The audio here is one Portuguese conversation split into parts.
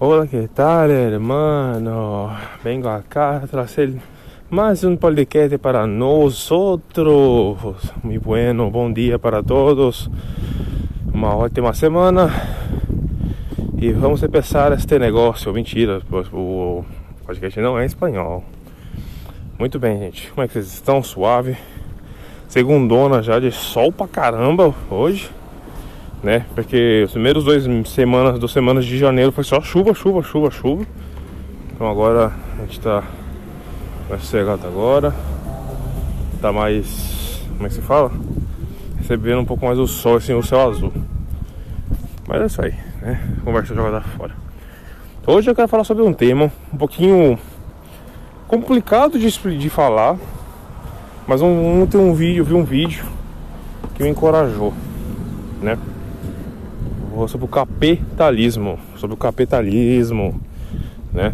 Hola, ¿qué tal, hermano? Vengo acá a trazer mais um podcast para nós. Muito bueno, bom dia para todos. Uma ótima semana. E vamos começar este negócio. Mentira, o podcast não é espanhol. Muito bem, gente. Como é que vocês estão? Suave. Segundona já de sol pra caramba hoje né? Porque os primeiros dois semanas, duas semanas de janeiro foi só chuva, chuva, chuva, chuva. Então agora a gente tá mais sossegado agora. Tá mais. Como é que se fala? Recebendo um pouco mais o sol, assim, o céu azul. Mas é isso aí, né? Conversa jogada fora. Hoje eu quero falar sobre um tema um pouquinho complicado de, de falar. Mas um, um, tem um vídeo, vi um vídeo que me encorajou, né? Sobre o capitalismo, sobre o capitalismo, né?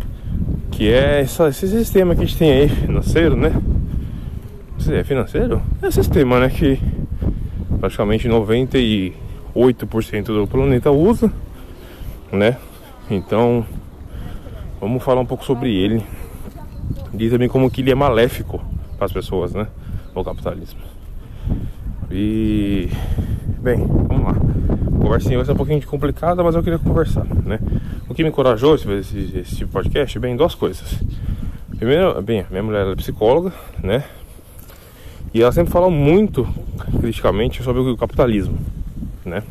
Que é essa, esse sistema que a gente tem aí financeiro, né? É financeiro? É sistema, né? Que praticamente 98% do planeta usa, né? Então, vamos falar um pouco sobre ele. Diz também como que ele é maléfico para as pessoas, né? O capitalismo. E bem, vamos lá conversinha vai ser um pouquinho complicada, mas eu queria conversar, né? O que me encorajou esse, esse, esse tipo de podcast, bem, duas coisas. Primeiro, bem, minha mulher é psicóloga, né? E ela sempre fala muito criticamente sobre o capitalismo, né?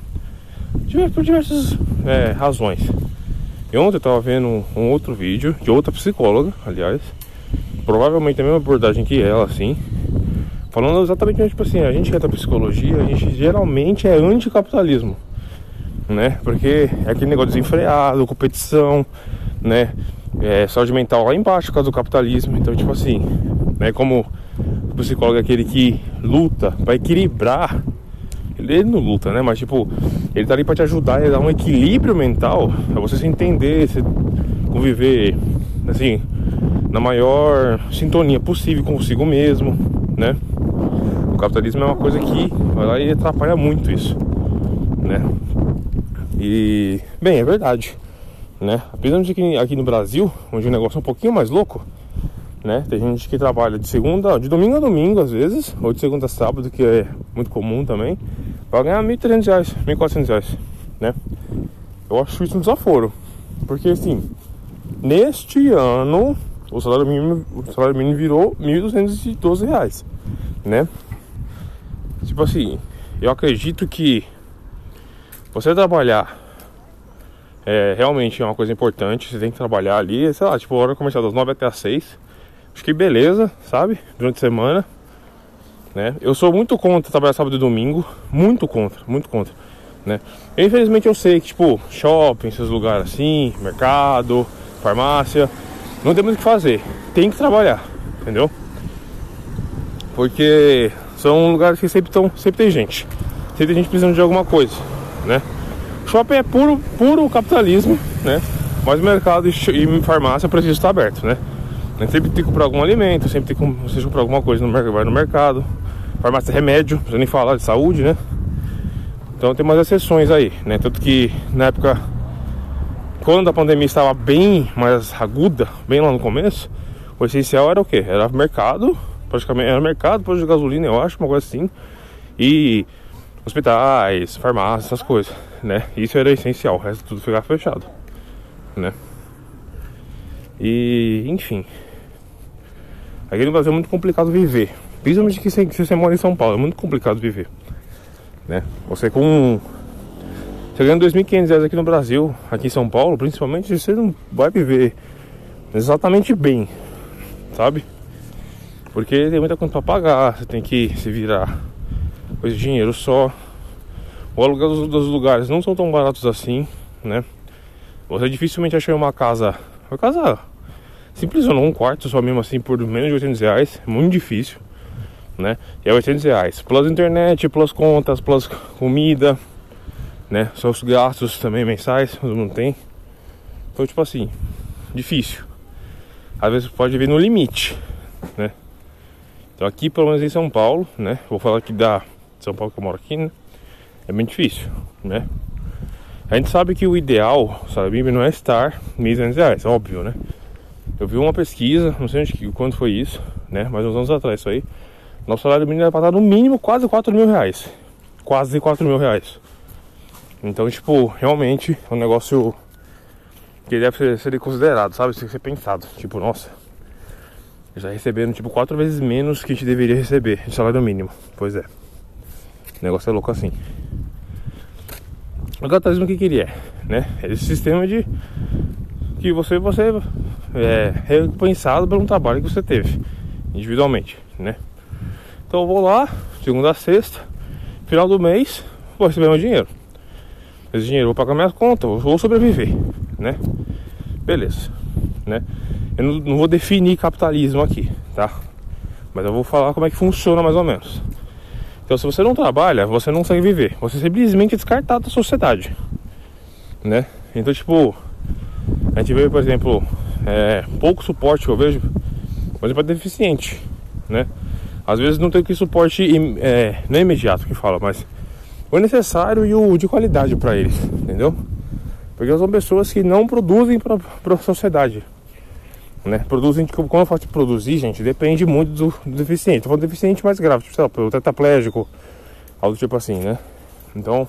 Por diversas é, razões. E ontem eu estava vendo um outro vídeo de outra psicóloga, aliás, provavelmente a mesma abordagem que ela, assim, falando exatamente tipo assim, a gente que é da psicologia, a gente geralmente é anticapitalismo né? Porque é aquele negócio desenfreado, competição, né? É, saúde mental lá embaixo por causa do capitalismo. Então, tipo assim, né? Como o psicólogo é aquele que luta para equilibrar. Ele não luta, né? Mas, tipo, ele tá ali para te ajudar a dar um equilíbrio mental, pra você se entender, se conviver, assim, na maior sintonia possível consigo mesmo, né? Capitalismo é uma coisa que vai lá e atrapalha muito isso, né? E, bem, é verdade, né? Apesar de que aqui no Brasil, onde o negócio é um pouquinho mais louco, né? Tem gente que trabalha de segunda, de domingo a domingo às vezes, ou de segunda a sábado, que é muito comum também, para ganhar 1.300 reais, 1.400 reais, né? Eu acho isso um desaforo, porque assim, neste ano o salário mínimo, o salário mínimo virou 1.212 reais, né? Tipo assim, eu acredito que você trabalhar é realmente é uma coisa importante. Você tem que trabalhar ali, sei lá, tipo, hora comercial das 9 até as 6. Acho que beleza, sabe? Durante a semana. Né? Eu sou muito contra trabalhar sábado e domingo. Muito contra, muito contra. Né? infelizmente eu sei que, tipo, shopping, esses lugares assim, mercado, farmácia, não tem muito o que fazer. Tem que trabalhar, entendeu? Porque são lugares que sempre, tão, sempre tem gente. Sempre tem gente precisando de alguma coisa né? Shopping é puro, puro capitalismo, né? Mas mercado e farmácia precisa estar aberto, né? Sempre tem que comprar algum alimento, sempre tem que comprar alguma coisa no vai no mercado. Farmácia é remédio, não nem falar de saúde, né? Então tem umas exceções aí, né? Tanto que na época, quando a pandemia estava bem mais aguda, bem lá no começo, o essencial era o quê? Era mercado, praticamente era mercado, posto de gasolina, eu acho, uma coisa assim. E hospitais, farmácias, essas coisas, né? Isso era essencial, o resto tudo ficava fechado, né? E, enfim. Aqui no Brasil é muito complicado viver. Principalmente que se você mora em São Paulo, é muito complicado viver, né? Você com você ganhando 2.500 reais aqui no Brasil, aqui em São Paulo, principalmente, você não vai viver exatamente bem, sabe? Porque tem muita conta pra pagar, você tem que se virar pois dinheiro só. O aluguel dos, dos, lugares não são tão baratos assim, né? Você dificilmente acha uma casa, uma casa simples ou não, um quarto só mesmo assim por menos de 800 reais, é muito difícil, né? E é 800 reais, plus internet, plus contas, plus comida, né? Seus gastos também mensais, todo mundo tem. Então, tipo assim, difícil. Às vezes pode vir no limite, né? Então aqui, pelo menos em São Paulo, né? Vou falar aqui da são Paulo que eu moro aqui, né? É bem difícil, né? A gente sabe que o ideal, sabe, não é estar 1.200 reais, óbvio, né? Eu vi uma pesquisa, não sei onde, quando foi isso, né? Mas uns anos atrás isso aí. Nosso salário mínimo era para estar no mínimo quase 4 mil reais. Quase 4 mil reais. Então, tipo, realmente é um negócio que deve ser, ser considerado, sabe? Tem que ser pensado. Tipo, nossa, já recebendo tipo quatro vezes menos que a gente deveria receber de salário mínimo. Pois é. O negócio é louco assim. O capitalismo o que queria, né? É esse sistema de que você você é recompensado pelo trabalho que você teve individualmente, né? Então eu vou lá, segunda a sexta, final do mês, vou receber meu dinheiro. Esse dinheiro eu vou pagar minhas contas, vou sobreviver, né? Beleza, né? Eu não, vou definir capitalismo aqui, tá? Mas eu vou falar como é que funciona mais ou menos. Então, se você não trabalha, você não consegue viver. Você simplesmente é descartado da sociedade, né? Então, tipo, a gente vê, por exemplo, é, pouco suporte que eu vejo, por exemplo, é deficiente, né? Às vezes não tem que suporte, é, não é imediato que fala, mas o necessário e o de qualidade para eles, entendeu? Porque são pessoas que não produzem para a sociedade, né? Produzem, quando eu falo de produzir, gente, depende muito do, do deficiente. Tô falando deficiente mais grave, tipo, sei lá, pelo tetraplégico, algo tipo assim, né? Então,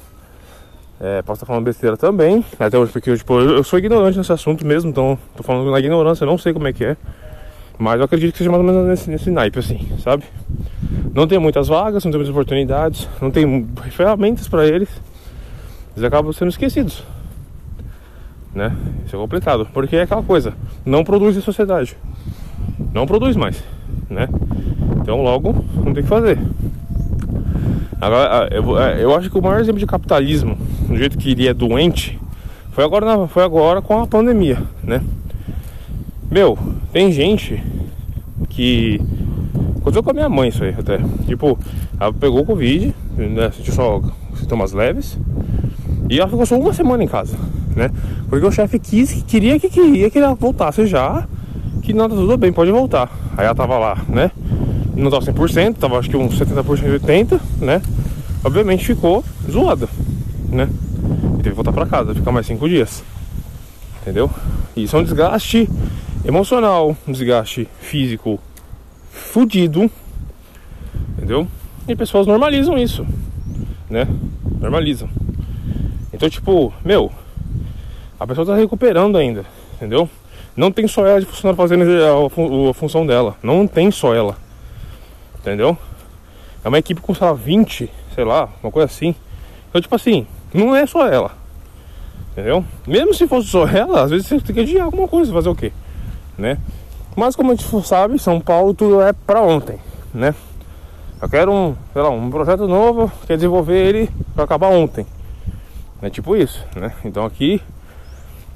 é, posso estar falando besteira também, até hoje, porque tipo, eu sou ignorante nesse assunto mesmo, então tô falando na ignorância, não sei como é que é. Mas eu acredito que seja mais ou menos nesse, nesse naipe, assim, sabe? Não tem muitas vagas, não tem muitas oportunidades, não tem ferramentas para eles. Eles acabam sendo esquecidos né? Isso é complicado, porque é aquela coisa, não produz em sociedade, não produz mais, né? Então logo não tem que fazer. Agora, eu, é, eu acho que o maior exemplo de capitalismo, do jeito que ele é doente, foi agora, foi agora com a pandemia, né? Meu, tem gente que. Aconteceu com a minha mãe isso aí até. Tipo, ela pegou o Covid, né? Sentiu só sintomas leves. E ela ficou só uma semana em casa né? Porque o chefe quis, queria que queria que ela voltasse já, que nada tudo bem, pode voltar. Aí ela tava lá, né? Não tava 100%, tava acho que uns 70%, 80%, né? Obviamente ficou zoada, né? E teve que voltar pra casa, ficar mais 5 dias. Entendeu? E isso é um desgaste emocional, um desgaste físico fudido. Entendeu? E pessoas normalizam isso, né? Normalizam. Então, tipo, meu, a pessoa está recuperando ainda, entendeu? Não tem só ela de funcionário fazendo a, função dela. Não tem só ela. Entendeu? É uma equipe sei lá, 20, sei lá, uma coisa assim. Então, tipo assim, não é só ela. Entendeu? Mesmo se fosse só ela, às vezes você tem que adiar alguma coisa, fazer o quê? Né? Mas como a gente sabe, São Paulo tudo é pra ontem, né? Eu quero um, sei lá, um projeto novo, quer desenvolver ele para acabar ontem. É tipo isso, né? Então aqui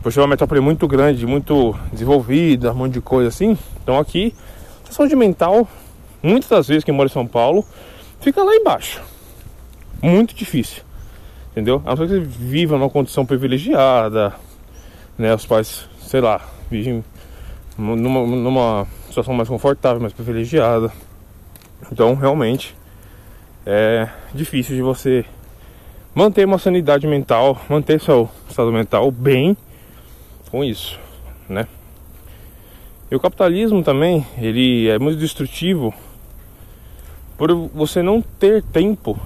por ser uma metrópole muito grande, muito desenvolvida, um monte de coisa assim. Então aqui, a saúde mental, muitas das vezes quem mora em São Paulo, fica lá embaixo. Muito difícil. Entendeu? A não ser que você viva numa condição privilegiada, né? Os pais, sei lá, vivem numa, numa situação mais confortável, mais privilegiada. Então realmente é difícil de você manter uma sanidade mental, manter seu estado mental bem com isso, né? E o capitalismo também, ele é muito destrutivo por você não ter tempo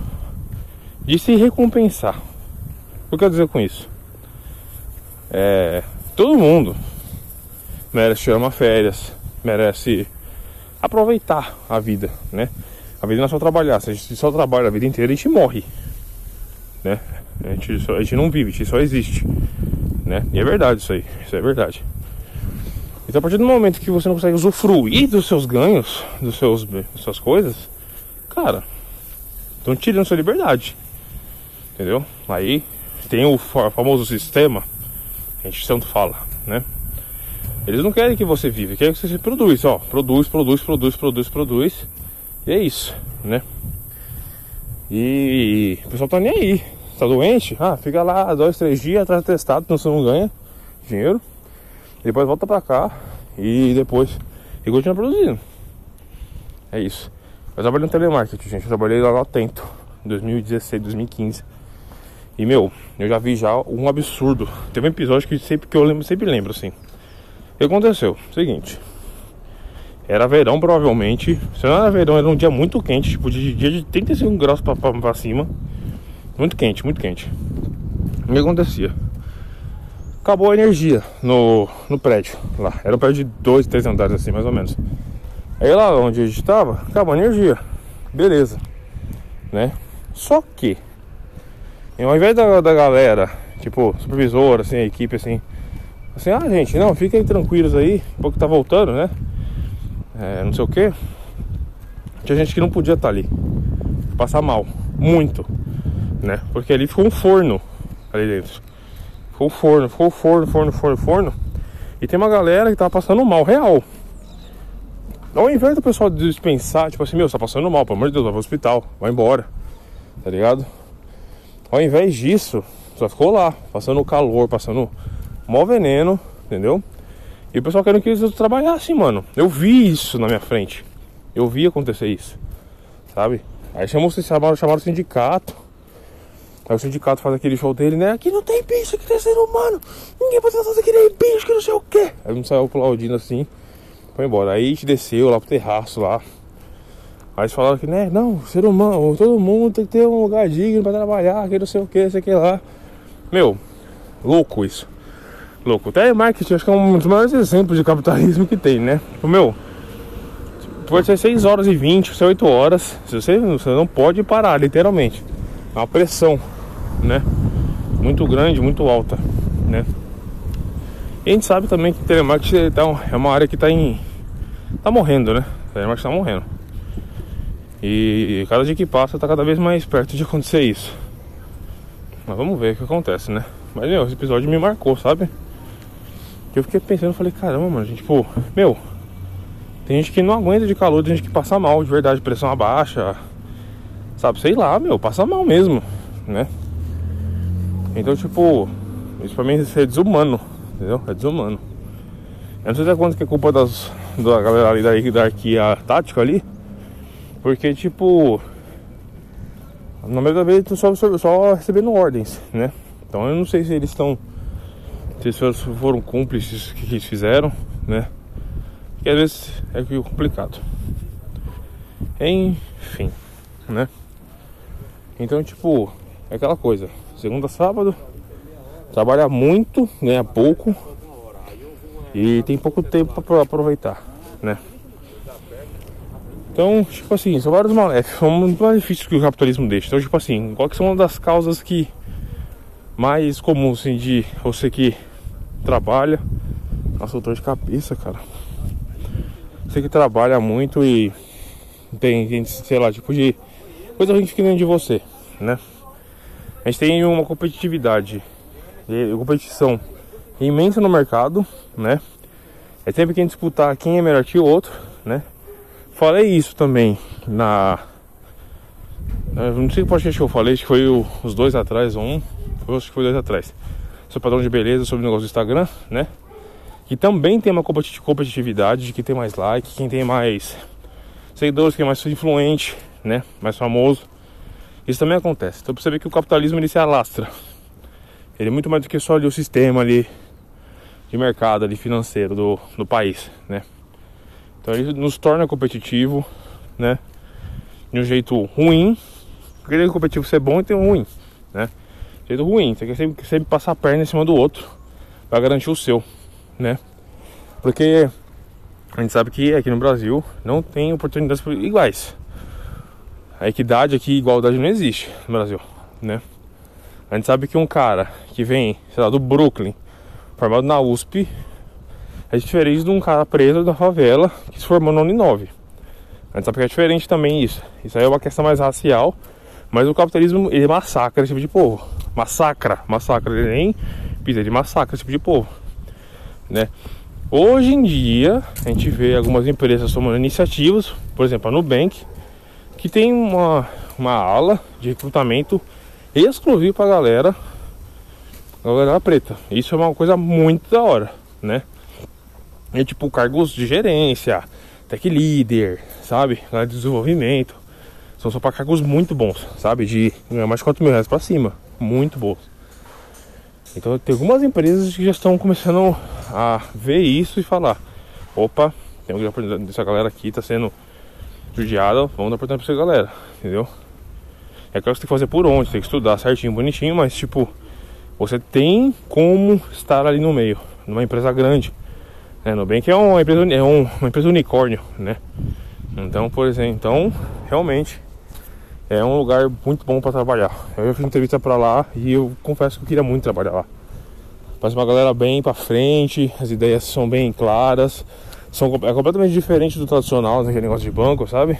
de se recompensar. O que eu quero dizer com isso? É, todo mundo merece tirar uma férias, merece aproveitar a vida, né? A vida não é só trabalhar, se a gente só trabalha a vida inteira, a gente morre, né? A gente, só, a gente não vive, a gente só existe né? E é verdade isso aí, isso é verdade. Então a partir do momento que você não consegue usufruir dos seus ganhos, dos seus, das suas coisas, cara, estão tirando sua liberdade. Entendeu? Aí tem o famoso sistema, a gente tanto fala, né? Eles não querem que você viva, querem que você produz, ó, produz, produz, produz, produz, produz. E é isso, né? E o pessoal tá nem aí tá doente, ah, fica lá dois, três dias atrás testado, então você não ganha dinheiro. Depois volta pra cá e depois e continua produzindo. É isso. Eu trabalhei no telemarketing, gente. Eu trabalhei lá no Atento, 2016, 2015. E meu, eu já vi já um absurdo. Teve um episódio que sempre que eu lembro, sempre lembro assim. O que aconteceu? Seguinte. Era verão provavelmente. Se não era verão, era um dia muito quente, tipo de dia de 35 graus pra cima. Muito quente, muito quente. O que acontecia? Acabou a energia no, no prédio lá. Era um prédio de dois, três andares assim, mais ou menos. Aí lá onde a gente estava, acabou a energia. Beleza. Né? Só que ao invés da, da galera, tipo, supervisor, assim, a equipe, assim, assim, ah, gente, não, fiquem tranquilos aí, pouco tá voltando, né? É, não sei o que. Tinha gente que não podia estar tá ali. Passar mal. Muito. Né? Porque ali ficou um forno ali dentro. Ficou um forno, ficou um forno, forno, forno, forno. E tem uma galera que tava passando mal, real. Ao invés do pessoal dispensar, tipo assim, meu, você tá passando mal, pelo amor de Deus, vai pro hospital, vai embora. Tá ligado? Ao invés disso, só ficou lá, passando calor, passando mó veneno, entendeu? E o pessoal querendo que eles trabalhassem, mano. Eu vi isso na minha frente. Eu vi acontecer isso. Sabe? Aí chamou, chamaram, chamaram o sindicato. Aí o sindicato faz aquele show dele, né? Aqui não tem bicho, aqui tem ser humano. Ninguém pode fazer aqui nem bicho, que não sei o quê. Aí não saiu aplaudindo assim. Foi embora. Aí a gente desceu lá pro terraço lá. Aí eles falaram que, né, não, ser humano, todo mundo tem que ter um lugar digno pra trabalhar, que não sei o que, sei que lá. Meu, louco isso. Louco. Até marketing, acho que é um dos maiores exemplos de capitalismo que tem, né? O meu, pode ser 6 horas e 20, ser 8 horas, você não pode parar, literalmente. É uma pressão, né? Muito grande, muito alta, né? E a gente sabe também que telemarketing tá, é uma área que tá em. tá morrendo, né? Telemarketing tá morrendo. E cada dia que passa tá cada vez mais perto de acontecer isso. Mas vamos ver o que acontece, né? Mas meu, esse episódio me marcou, sabe? Eu fiquei pensando, falei, caramba, mano, gente, pô, meu, tem gente que não aguenta de calor, tem gente que passa mal de verdade, pressão abaixa, sabe, sei lá, meu, passa mal mesmo, né? Então, tipo, isso pra mim é desumano, entendeu? É desumano. Eu não sei até quanto que é culpa das, da galera ali da hierarquia tática ali, porque, tipo, na maioria das vezes só, só recebendo ordens, né? Então eu não sei se eles estão. Se eles foram cúmplices que eles fizeram, né? Que às vezes é complicado. Enfim, né? Então, tipo, é aquela coisa. Segunda a sábado, trabalha muito, ganha pouco e tem pouco tempo para aproveitar, né? Então, tipo assim, são vários maléficos, são muito malefícios que o capitalismo deixa. Então, tipo assim, qual que são uma das causas que mais comuns assim, de você que trabalha. Nossa, dor de cabeça, cara. Você que trabalha muito e tem, tem sei lá, tipo de coisa ruim que nem de você, né? A gente tem uma competitividade, competição imensa no mercado, né? É sempre quem disputar quem é melhor que o outro, né? falei isso também na. Não sei que podcast que eu falei, acho que foi o, os dois atrás, ou um. Acho que foi dois atrás. Sobre padrão de beleza, sobre o negócio do Instagram, né? Que também tem uma competitividade de quem tem mais like, quem tem mais seguidores, quem é mais influente, né? Mais famoso. Isso também acontece. Então você vê que o capitalismo ele se alastra. Ele é muito mais do que só ali, o sistema ali de mercado ali financeiro do, do país, né? Então ele nos torna competitivo, né? De um jeito ruim. Ele é competitivo ser bom e tem um ruim, né? De jeito ruim, você quer sempre, sempre passar a perna em cima do outro para garantir o seu, né? Porque a gente sabe que aqui no Brasil não tem oportunidades iguais. A equidade aqui, igualdade não existe no Brasil, né? A gente sabe que um cara que vem, sei lá, do Brooklyn, formado na USP, é diferente de um cara preso da favela que se formou no Uninove. A gente sabe que é diferente também isso. Isso aí é uma questão mais racial. Mas o capitalismo, ele massacra esse tipo de povo. Massacra, massacra. Ele nem pisa, ele massacra esse tipo de povo. Né? Hoje em dia, a gente vê algumas empresas tomando iniciativas, por exemplo, a Nubank, que tem uma, uma ala de recrutamento exclusivo para galera, galera preta. Isso é uma coisa muito da hora, né? É tipo cargos de gerência, tech leader, sabe? de desenvolvimento. São só para cargos muito bons, sabe? De mais de 4 mil reais pra cima. muito boas. Então tem algumas empresas que já estão começando a ver isso e falar, opa, tem uma oportunidade dessa galera aqui está sendo judiada, vamos dar oportunidade pra essa galera, entendeu? É claro que você tem que fazer por onde, tem que estudar certinho, bonitinho, mas tipo, você tem como estar ali no meio, numa empresa grande. Né? Nubank é uma empresa, é um, uma empresa unicórnio, né? Então, por exemplo, então, realmente é um lugar muito bom para trabalhar. Eu já fiz entrevista para lá e eu confesso que eu queria muito trabalhar lá. Parece uma galera bem para frente, as ideias são bem claras, são é completamente diferente do tradicional, aquele negócio de banco, sabe?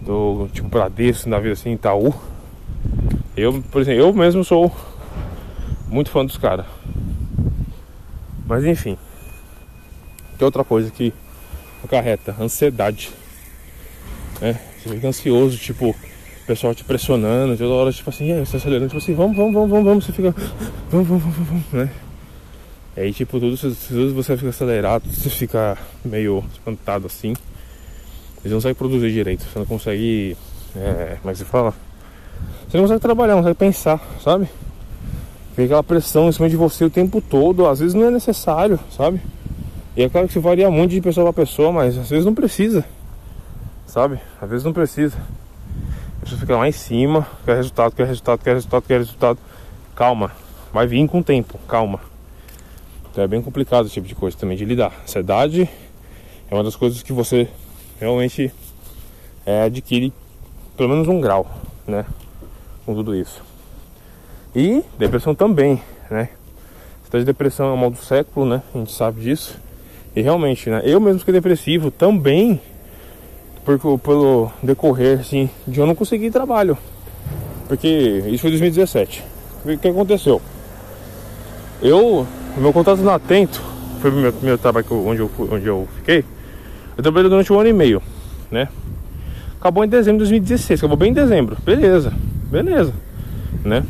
Do tipo Bradesco, na vida assim, Itaú. Eu, por exemplo, eu mesmo sou muito fã dos caras. Mas enfim. Que outra coisa que acarreta? Ansiedade. É, você fica ansioso, tipo, o pessoal te pressionando, toda hora, tipo assim, é, você tá acelerando, tipo assim, vamos, vamos, vamos, vamos, vamos, você fica. Vamos, vamos, vamos, vamos, né? E aí tipo, tudo, tudo você fica acelerado, você fica meio espantado assim. Você não consegue produzir direito, você não consegue. É, como é que se fala? Você não consegue trabalhar, não consegue pensar, sabe? Fica aquela pressão em cima de você o tempo todo, às vezes não é necessário, sabe? E é claro que isso varia muito de pessoa para pessoa, mas às vezes não precisa, sabe? Às vezes não precisa. Você fica lá em cima, quer resultado, quer resultado, quer resultado, quer resultado. Calma, vai vir com o tempo, calma. Então é bem complicado esse tipo de coisa também de lidar. Ansiedade é uma das coisas que você realmente é, adquire pelo menos um grau, né? Com tudo isso. E depressão também, né? Você de depressão é o mal do século, né? A gente sabe disso. E realmente, né? Eu mesmo fiquei depressivo também por, pelo decorrer, assim, de eu não conseguir trabalho. Porque isso foi 2017. O que aconteceu? Eu, meu contato no Atento, foi o meu primeiro trabalho onde eu, onde eu fiquei. Eu trabalhei durante um ano e meio, né? Acabou em dezembro de 2016, acabou bem em dezembro. Beleza, beleza, né?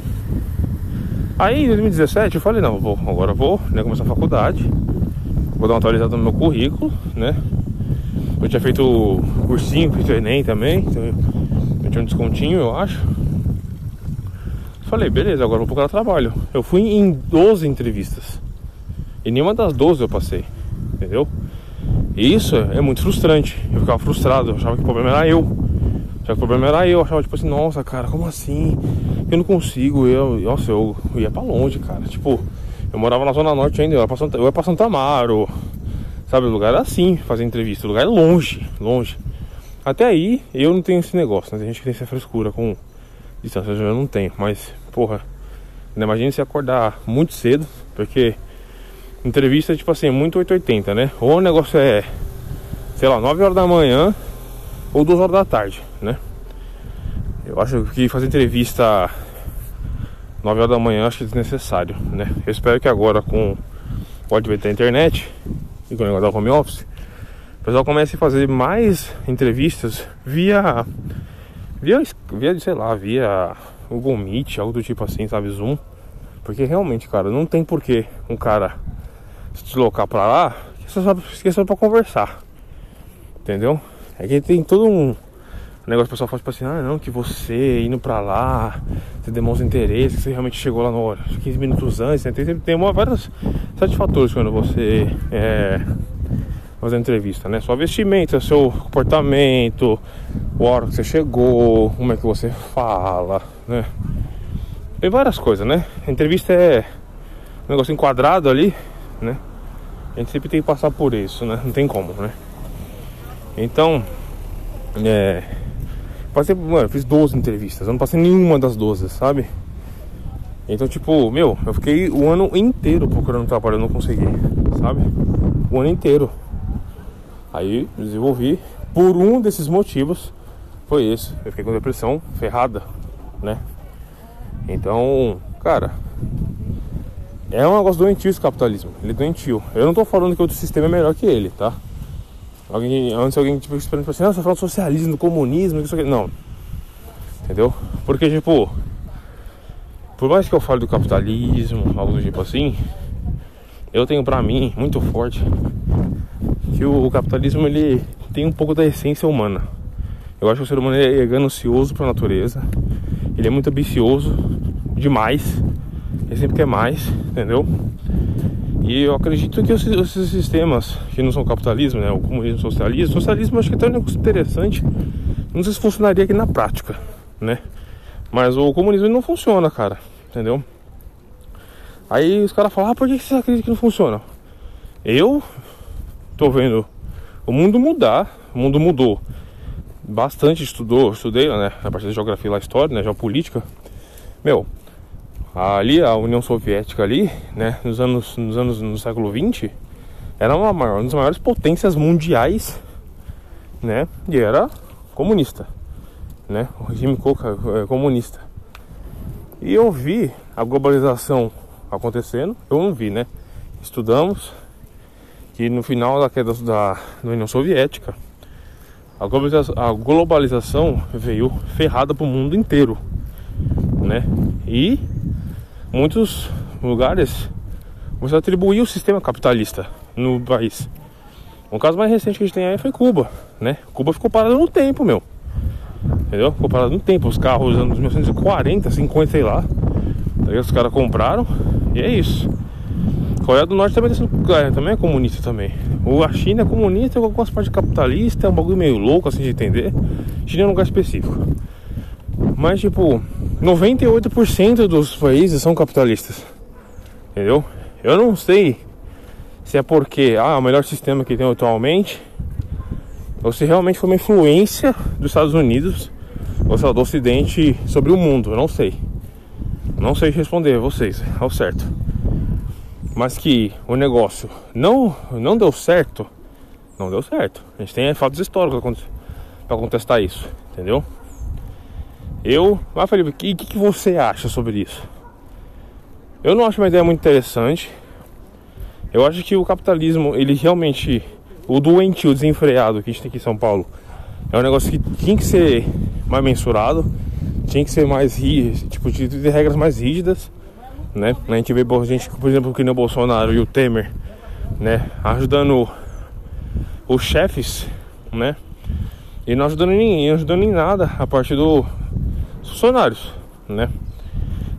Aí em 2017 eu falei, não, vou, agora vou né, começar a faculdade, vou dar uma atualizada no meu currículo, né? Eu tinha feito o cursinho, fiz o Enem também, então eu tinha um descontinho, eu acho. Falei, beleza, agora vou procurar trabalho. Eu fui em 12 entrevistas. E nenhuma das 12 eu passei, entendeu? E isso é muito frustrante. Eu ficava frustrado, eu achava que o problema era eu. Só que o problema era eu, eu achava tipo assim, nossa, cara, como assim? Eu não consigo, eu, nossa, eu, eu ia pra longe, cara. Tipo, eu morava na Zona Norte ainda, eu ia pra Santa, eu ia pra Santa Amaro, sabe? O lugar era assim, fazer entrevista, o lugar é longe, longe. Até aí, eu não tenho esse negócio, né? Tem gente que tem essa frescura com distância, eu não tenho, mas, porra, imagina se acordar muito cedo, porque entrevista, tipo assim, muito 880, né? Ou o negócio é, sei lá, 9 horas da manhã ou 2 horas da tarde, né? Eu acho que fazer entrevista 9 horas da manhã acho que é desnecessário, né? Eu espero que agora com o advento da internet e com o negócio da home office, o pessoal comece a fazer mais entrevistas via via, via sei lá, via Google Meet, algo do tipo assim, sabe, Zoom. Porque realmente, cara, não tem porquê um cara se deslocar pra lá é só pra conversar. Entendeu? É que tem todo um negócio o pessoal fala tipo assim, ah não, que você indo pra lá, você demonstra interesse, que você realmente chegou lá no hora, 15 minutos antes, né? tem, tem uma, vários sete fatores quando você é, fazer entrevista, né? Sua vestimenta, seu comportamento, o hora que você chegou, como é que você fala, né? Tem várias coisas, né? A entrevista é um negócio enquadrado ali, né? A gente sempre tem que passar por isso, né? Não tem como, né? Então, é, Passei, mano, eu fiz 12 entrevistas, eu não passei nenhuma das 12, sabe? Então, tipo, meu, eu fiquei o ano inteiro procurando trabalho, eu não consegui, sabe? O ano inteiro. Aí desenvolvi, por um desses motivos, foi esse. Eu fiquei com depressão ferrada, né? Então, cara, é um negócio doentio esse capitalismo. Ele é doentio. Eu não tô falando que outro sistema é melhor que ele, tá? Alguém, antes alguém tipo, esperando tipo assim, ah, você fala do socialismo, comunismo, isso aqui. Não. Entendeu? Porque, tipo, por mais que eu fale do capitalismo, algo do tipo assim, eu tenho pra mim muito forte que o capitalismo ele tem um pouco da essência humana. Eu acho que o ser humano é ganancioso pra natureza, ele é muito ambicioso demais. Ele sempre quer mais, entendeu? E eu acredito que esses sistemas que não são capitalismo, né? O comunismo, socialismo, o socialismo acho que é um negócio interessante. Não sei se funcionaria aqui na prática, né? Mas o comunismo não funciona, cara, entendeu? Aí os caras falam, ah, por que você acredita que não funciona? Eu tô vendo o mundo mudar, o mundo mudou bastante, estudou, estudei, né, na parte da geografia e história, né, geopolítica. Meu, ali a União Soviética ali, né, nos anos, nos anos no século 20, era uma, uma das maiores potências mundiais, né, e era comunista, né, o regime é, comunista. E eu vi a globalização acontecendo, eu não vi, né, estudamos que no final da queda da, da União Soviética, a globalização, a globalização veio ferrada para o mundo inteiro, né, e muitos lugares você atribuir o sistema capitalista no país. Um caso mais recente que a gente tem aí foi Cuba, né? Cuba ficou parado no tempo, meu. Entendeu? Ficou parado no tempo. Os carros dos anos 1940, 50, sei lá. Os caras compraram e é isso. Coreia do Norte também, é, também é comunista também. O, a China é comunista com algumas partes capitalista, é um bagulho meio louco assim de entender. China é um lugar específico. Mas tipo, 98% dos países são capitalistas. Entendeu? Eu não sei se é porque ah, o melhor sistema que tem atualmente ou se realmente foi uma influência dos Estados Unidos ou seja, do Ocidente sobre o mundo. Eu não sei. Não sei responder vocês ao certo. Mas que o negócio não, não deu certo, não deu certo. A gente tem fatos históricos para contestar isso, entendeu? Eu, ah, Felipe, o que, que você acha sobre isso? Eu não acho uma ideia muito interessante. Eu acho que o capitalismo, ele realmente, o doentio desenfreado que a gente tem aqui em São Paulo, é um negócio que tinha que ser mais mensurado, tinha que ser mais tipo, de ter regras mais rígidas, né? A gente vê gente, por exemplo, que no Bolsonaro e o Temer, né, ajudando os chefes, né? E não ajudando ninguém, não ajudando em nada a parte do funcionários, né?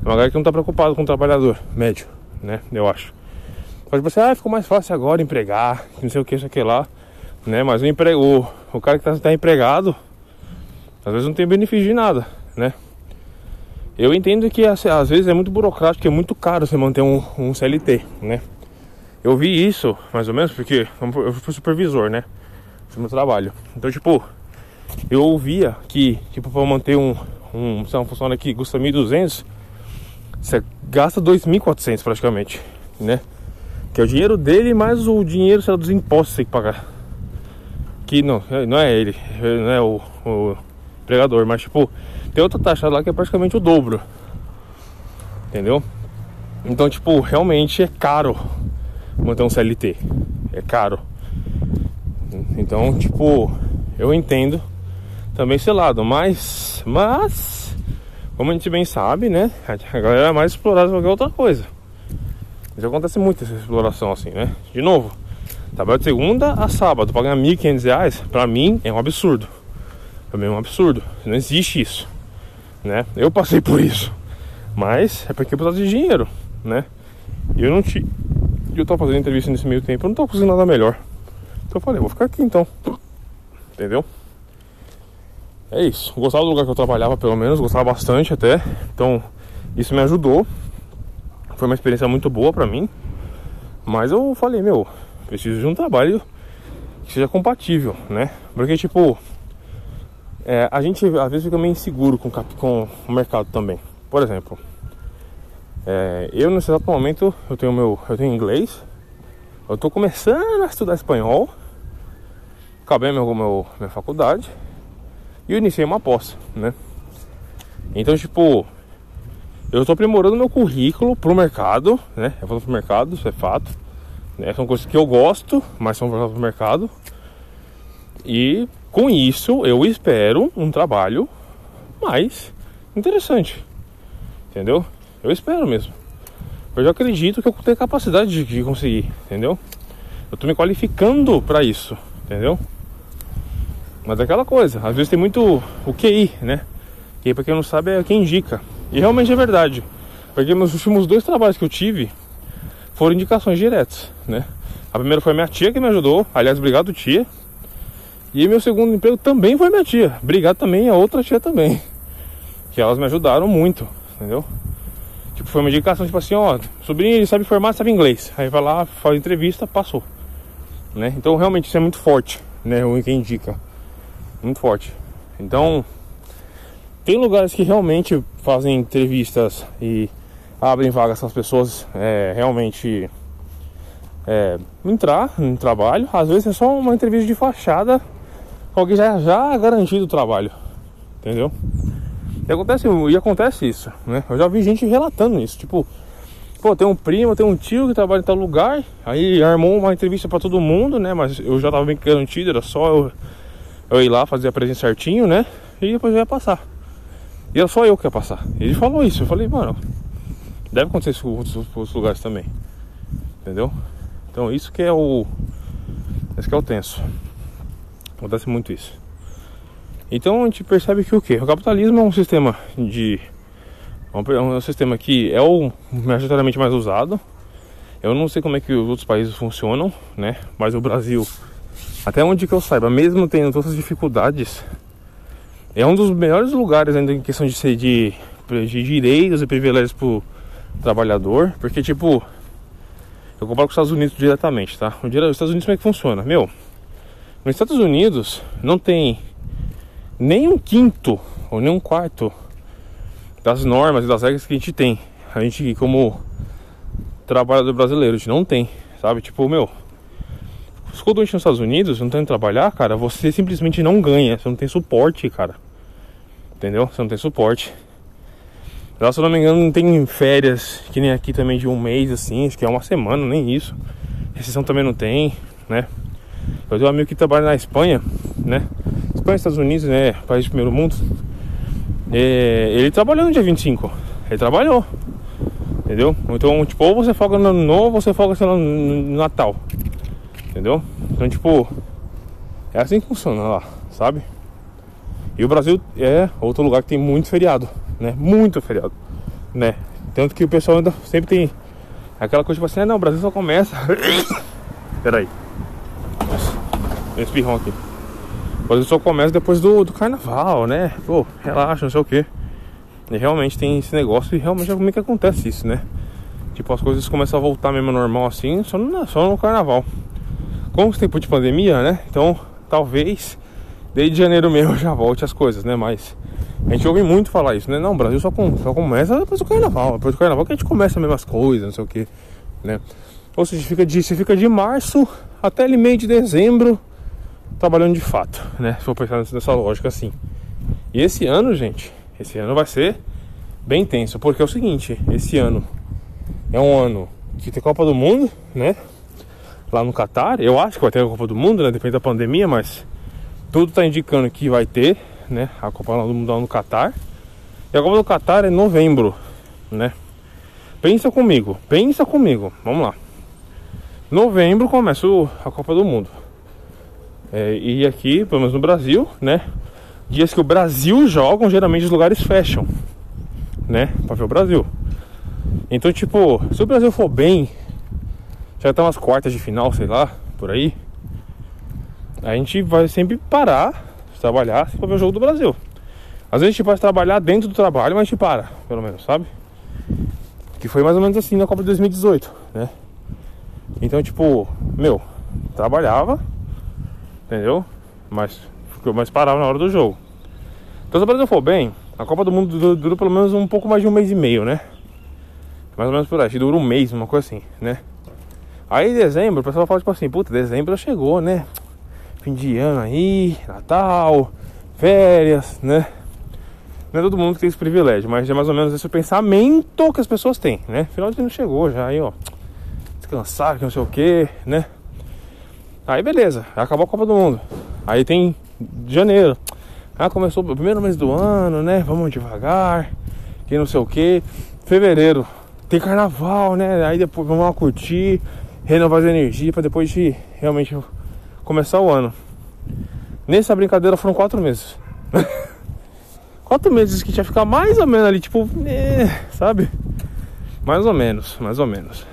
É uma galera que não tá preocupado com o trabalhador médio, né? Eu acho. Pode você, ah, ficou mais fácil agora empregar, não sei o que, isso aqui lá, né? Mas o emprego, o, o cara que tá, tá empregado, às vezes não tem benefício de nada, né? Eu entendo que às vezes é muito burocrático, é muito caro você manter um, um CLT, né? Eu vi isso, mais ou menos, porque eu fui supervisor, né? Foi meu trabalho. Então, tipo, eu ouvia que, tipo, para manter um, um, se é uma funciona aqui custa 1.200, você gasta 2.400 praticamente, né? Que é o dinheiro dele mais o dinheiro lá, dos impostos que tem que pagar. Que não, não é ele, não é o, o empregador, mas tipo, tem outra taxa lá que é praticamente o dobro. Entendeu? Então, tipo, realmente é caro manter um CLT. É caro. Então, tipo, eu entendo também esse lado, mas mas, como a gente bem sabe, né? A galera é mais explorada do que qualquer outra coisa. Isso acontece muito essa exploração assim, né? De novo, trabalho de segunda a sábado, pagar R$ 1.500, pra mim é um absurdo. Pra mim é um absurdo. Não existe isso, né? Eu passei por isso. Mas é porque eu precisava de dinheiro, né? E eu não tinha. Eu tava fazendo entrevista nesse meio tempo, eu não tava conseguindo nada melhor. Então eu falei, vou ficar aqui então. Entendeu? É isso. Gostava do lugar que eu trabalhava, pelo menos, gostava bastante até. Então, isso me ajudou. Foi uma experiência muito boa pra mim. Mas eu falei, meu, preciso de um trabalho que seja compatível, né? Porque, tipo, é, a gente às vezes fica meio inseguro com, com o mercado também. Por exemplo, é, eu nesse exato momento eu tenho meu, eu tenho inglês, eu tô começando a estudar espanhol, acabei meu, meu minha faculdade e eu iniciei uma aposta, né? Então, tipo, eu estou aprimorando meu currículo pro mercado, né? Eu vou pro mercado, isso é fato. Né? São coisas que eu gosto, mas são pro mercado. E com isso eu espero um trabalho mais interessante. Entendeu? Eu espero mesmo. Eu já acredito que eu tenho capacidade de, de conseguir, entendeu? Eu estou me qualificando para isso, entendeu? Mas é aquela coisa, às vezes tem muito o QI, né? QI, pra quem não sabe, é quem indica. E realmente é verdade. Porque meus últimos dois trabalhos que eu tive foram indicações diretas, né? A primeira foi minha tia que me ajudou, aliás, obrigado tia. E meu segundo emprego também foi minha tia, obrigado também a outra tia também. Que elas me ajudaram muito, entendeu? Tipo, foi uma indicação, tipo assim, ó, sobrinho ele sabe formar, sabe inglês. Aí vai lá, faz entrevista, passou. Né? Então realmente isso é muito forte, né? O que indica. Muito forte. Então, tem lugares que realmente fazem entrevistas e abrem vagas para as pessoas é, realmente é, entrar no trabalho. Às vezes é só uma entrevista de fachada, alguém já, já garantido o trabalho, entendeu? E acontece, e acontece isso, né? Eu já vi gente relatando isso, tipo, pô, tem um primo, tem um tio que trabalha em tal lugar, aí armou uma entrevista para todo mundo, né? Mas eu já tava bem garantido, era só eu, eu ir lá fazer a presença certinho, né? E depois eu ia passar. E era só eu que ia passar. Ele falou isso, eu falei, mano, deve acontecer isso com outros, lugares também. Entendeu? Então isso que é o. Esse que é o tenso. Acontece muito isso. Então a gente percebe que o que? O capitalismo é um sistema de. É um sistema que é o majoritariamente mais usado. Eu não sei como é que os outros países funcionam, né? Mas o Brasil, até onde que eu saiba, mesmo tendo todas as dificuldades, é um dos melhores lugares ainda em questão de ser de, de direitos e privilégios pro trabalhador, porque tipo, eu comparo com os Estados Unidos diretamente, tá? Os Estados Unidos como é que funciona? Meu, nos Estados Unidos não tem nem um quinto ou nem um quarto das normas e das regras que a gente tem. A gente, como trabalhador brasileiro, a gente não tem, sabe? Tipo, meu, quando a gente nos Estados Unidos, não tem que trabalhar, cara, você simplesmente não ganha, você não tem suporte, cara. Entendeu? Você não tem suporte. Lá, se eu não me engano, não tem férias, que nem aqui também de um mês, assim, acho que é uma semana, nem isso. Recessão também não tem, né? Eu tenho um amigo que trabalha na Espanha, né? Espanha, Estados Unidos, né? País de primeiro mundo. É, ele trabalhou no dia 25. Ele trabalhou. Entendeu? Então, tipo, ou você folga no ano novo, ou você folga, sei lá, no Natal. Entendeu? Então, tipo, é assim que funciona lá, sabe? E o Brasil é outro lugar que tem muito feriado, né? Muito feriado, né? Tanto que o pessoal ainda sempre tem aquela coisa tipo assim, ah, não, o Brasil só começa. Peraí. Nossa, um espirrão aqui. O Brasil só começa depois do, do carnaval, né? Pô, relaxa, não sei o que. E realmente tem esse negócio e realmente como é que acontece isso, né? Tipo, as coisas começam a voltar mesmo normal assim, só no, só no carnaval. Com o tempo de pandemia, né? Então, talvez desde janeiro mesmo já volte as coisas, né? Mas a gente ouve muito falar isso, né? Não, o Brasil só, com, só começa depois do carnaval. Depois do carnaval que a gente começa as mesmas coisas, não sei o que, né? Ou seja, fica de, você fica de março até ali meio de dezembro trabalhando de fato, né? Se for pensar nessa lógica assim. E esse ano, gente, esse ano vai ser bem tenso, porque é o seguinte, esse ano é um ano que tem Copa do Mundo, né? Lá no Catar, eu acho que vai ter a Copa do Mundo, né? Depende da pandemia, mas tudo está indicando que vai ter, né? A Copa do Mundo no Catar. E a Copa do Catar é novembro, né? Pensa comigo, pensa comigo. Vamos lá. Novembro começa a Copa do Mundo. É, e aqui, pelo menos no Brasil, né? Dias que o Brasil jogam, geralmente os lugares fecham, né? Pra ver o Brasil. Então, tipo, se o Brasil for bem, já tá umas quartas de final, sei lá, por aí a gente vai sempre parar de trabalhar para ver o jogo do Brasil. Às vezes a gente pode trabalhar dentro do trabalho, mas a gente para, pelo menos, sabe? Que foi mais ou menos assim na Copa de 2018, né? Então, tipo, meu, trabalhava, entendeu? Mas, mas parava na hora do jogo. Então, se o Brasil for bem, a Copa do Mundo dura, pelo menos um pouco mais de um mês e meio, né? Mais ou menos por aí, dura um mês, uma coisa assim, né? Aí em dezembro, o pessoal fala tipo assim, puta, dezembro chegou, né? fim de ano aí, Natal, férias, né? Não é todo mundo que tem esse privilégio, mas é mais ou menos esse pensamento que as pessoas têm, né? Final de ano chegou já aí, ó. Descansar, que não sei o que, né? Aí beleza, acabou a Copa do Mundo. Aí tem janeiro. Ah, começou o primeiro mês do ano, né? Vamos devagar, que não sei o que. Fevereiro, tem carnaval, né? Aí depois vamos lá curtir, renovar as energias para depois de realmente começar o ano. Nessa brincadeira foram quatro meses. quatro meses que tinha que ficar mais ou menos ali, tipo, é, sabe? Mais ou menos, mais ou menos.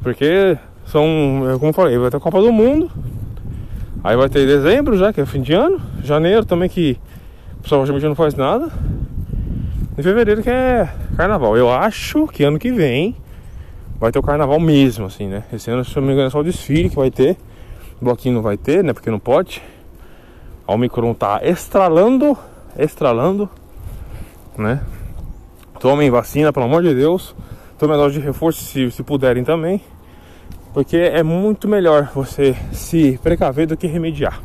Porque são, como eu falei, vai ter a Copa do Mundo. Aí vai ter dezembro já, que é fim de ano. Janeiro também, que o pessoal geralmente não faz nada. Em fevereiro que é carnaval. Eu acho que ano que vem vai ter o carnaval mesmo, assim, né? Esse ano, se eu não me engano, é só o desfile que vai ter. O bloquinho não vai ter, né? Porque não pode. A Omicron tá estralando, estralando, né? Tomem vacina, pelo amor de Deus. Tomem a dose de reforço se, se puderem também. Porque é muito melhor você se precaver do que remediar.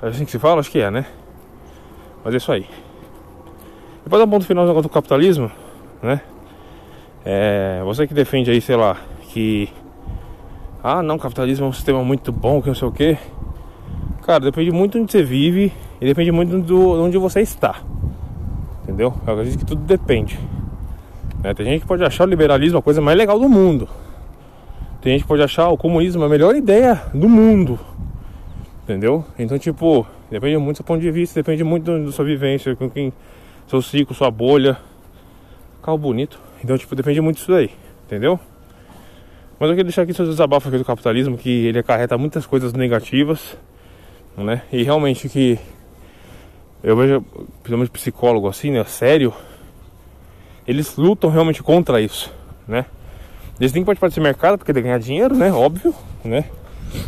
É assim que se fala? Acho que é, né? Mas é isso aí. Depois dar um ponto final do capitalismo, né? É, você que defende aí, sei lá, que ah não, capitalismo é um sistema muito bom, que não sei o que. Cara, depende muito de onde você vive e depende muito do onde você está. Entendeu? Eu acredito que tudo depende. Né? Tem gente que pode achar o liberalismo a coisa mais legal do mundo. Tem gente que pode achar o comunismo a melhor ideia do mundo. Entendeu? Então, tipo, depende muito do seu ponto de vista, depende muito da sua vivência, com quem seu ciclo, sua bolha. Carro bonito. Então, tipo, depende muito disso daí, entendeu? Mas eu queria deixar aqui seu desabafo aqui do capitalismo, que ele acarreta muitas coisas negativas, né? E realmente que eu vejo, principalmente psicólogo assim, né? Sério, eles lutam realmente contra isso, né? Eles nem podem participar desse mercado porque tem que ganhar dinheiro, né? Óbvio, né?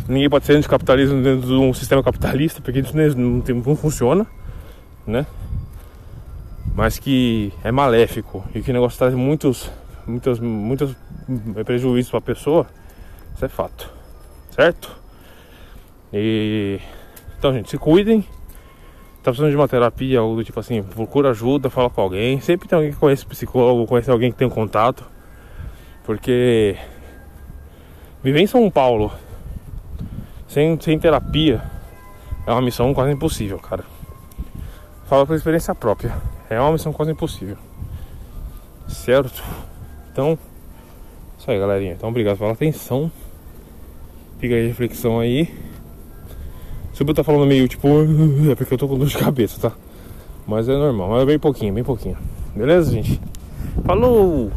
Ninguém pode ser anticapitalismo dentro de um sistema capitalista, porque isso não, tem, não funciona, né? Mas que é maléfico e que o negócio traz muitos, muitos, muitos prejuízos para a pessoa, isso é fato, certo? E então, gente, se cuidem. Tá precisando de uma terapia ou do tipo assim, procura ajuda, fala com alguém. Sempre tem alguém que conhece psicólogo, conhece alguém que tem um contato. Porque viver em São Paulo sem, sem terapia é uma missão quase impossível, cara. Fala por experiência própria. É uma missão quase impossível. Certo? Então, isso aí, galerinha. Então, obrigado pela atenção. Fica aí a reflexão aí. Se eu tá falando meio tipo, é porque eu tô com dor de cabeça, tá? Mas é normal, mas é bem pouquinho, bem pouquinho. Beleza, gente? Falou!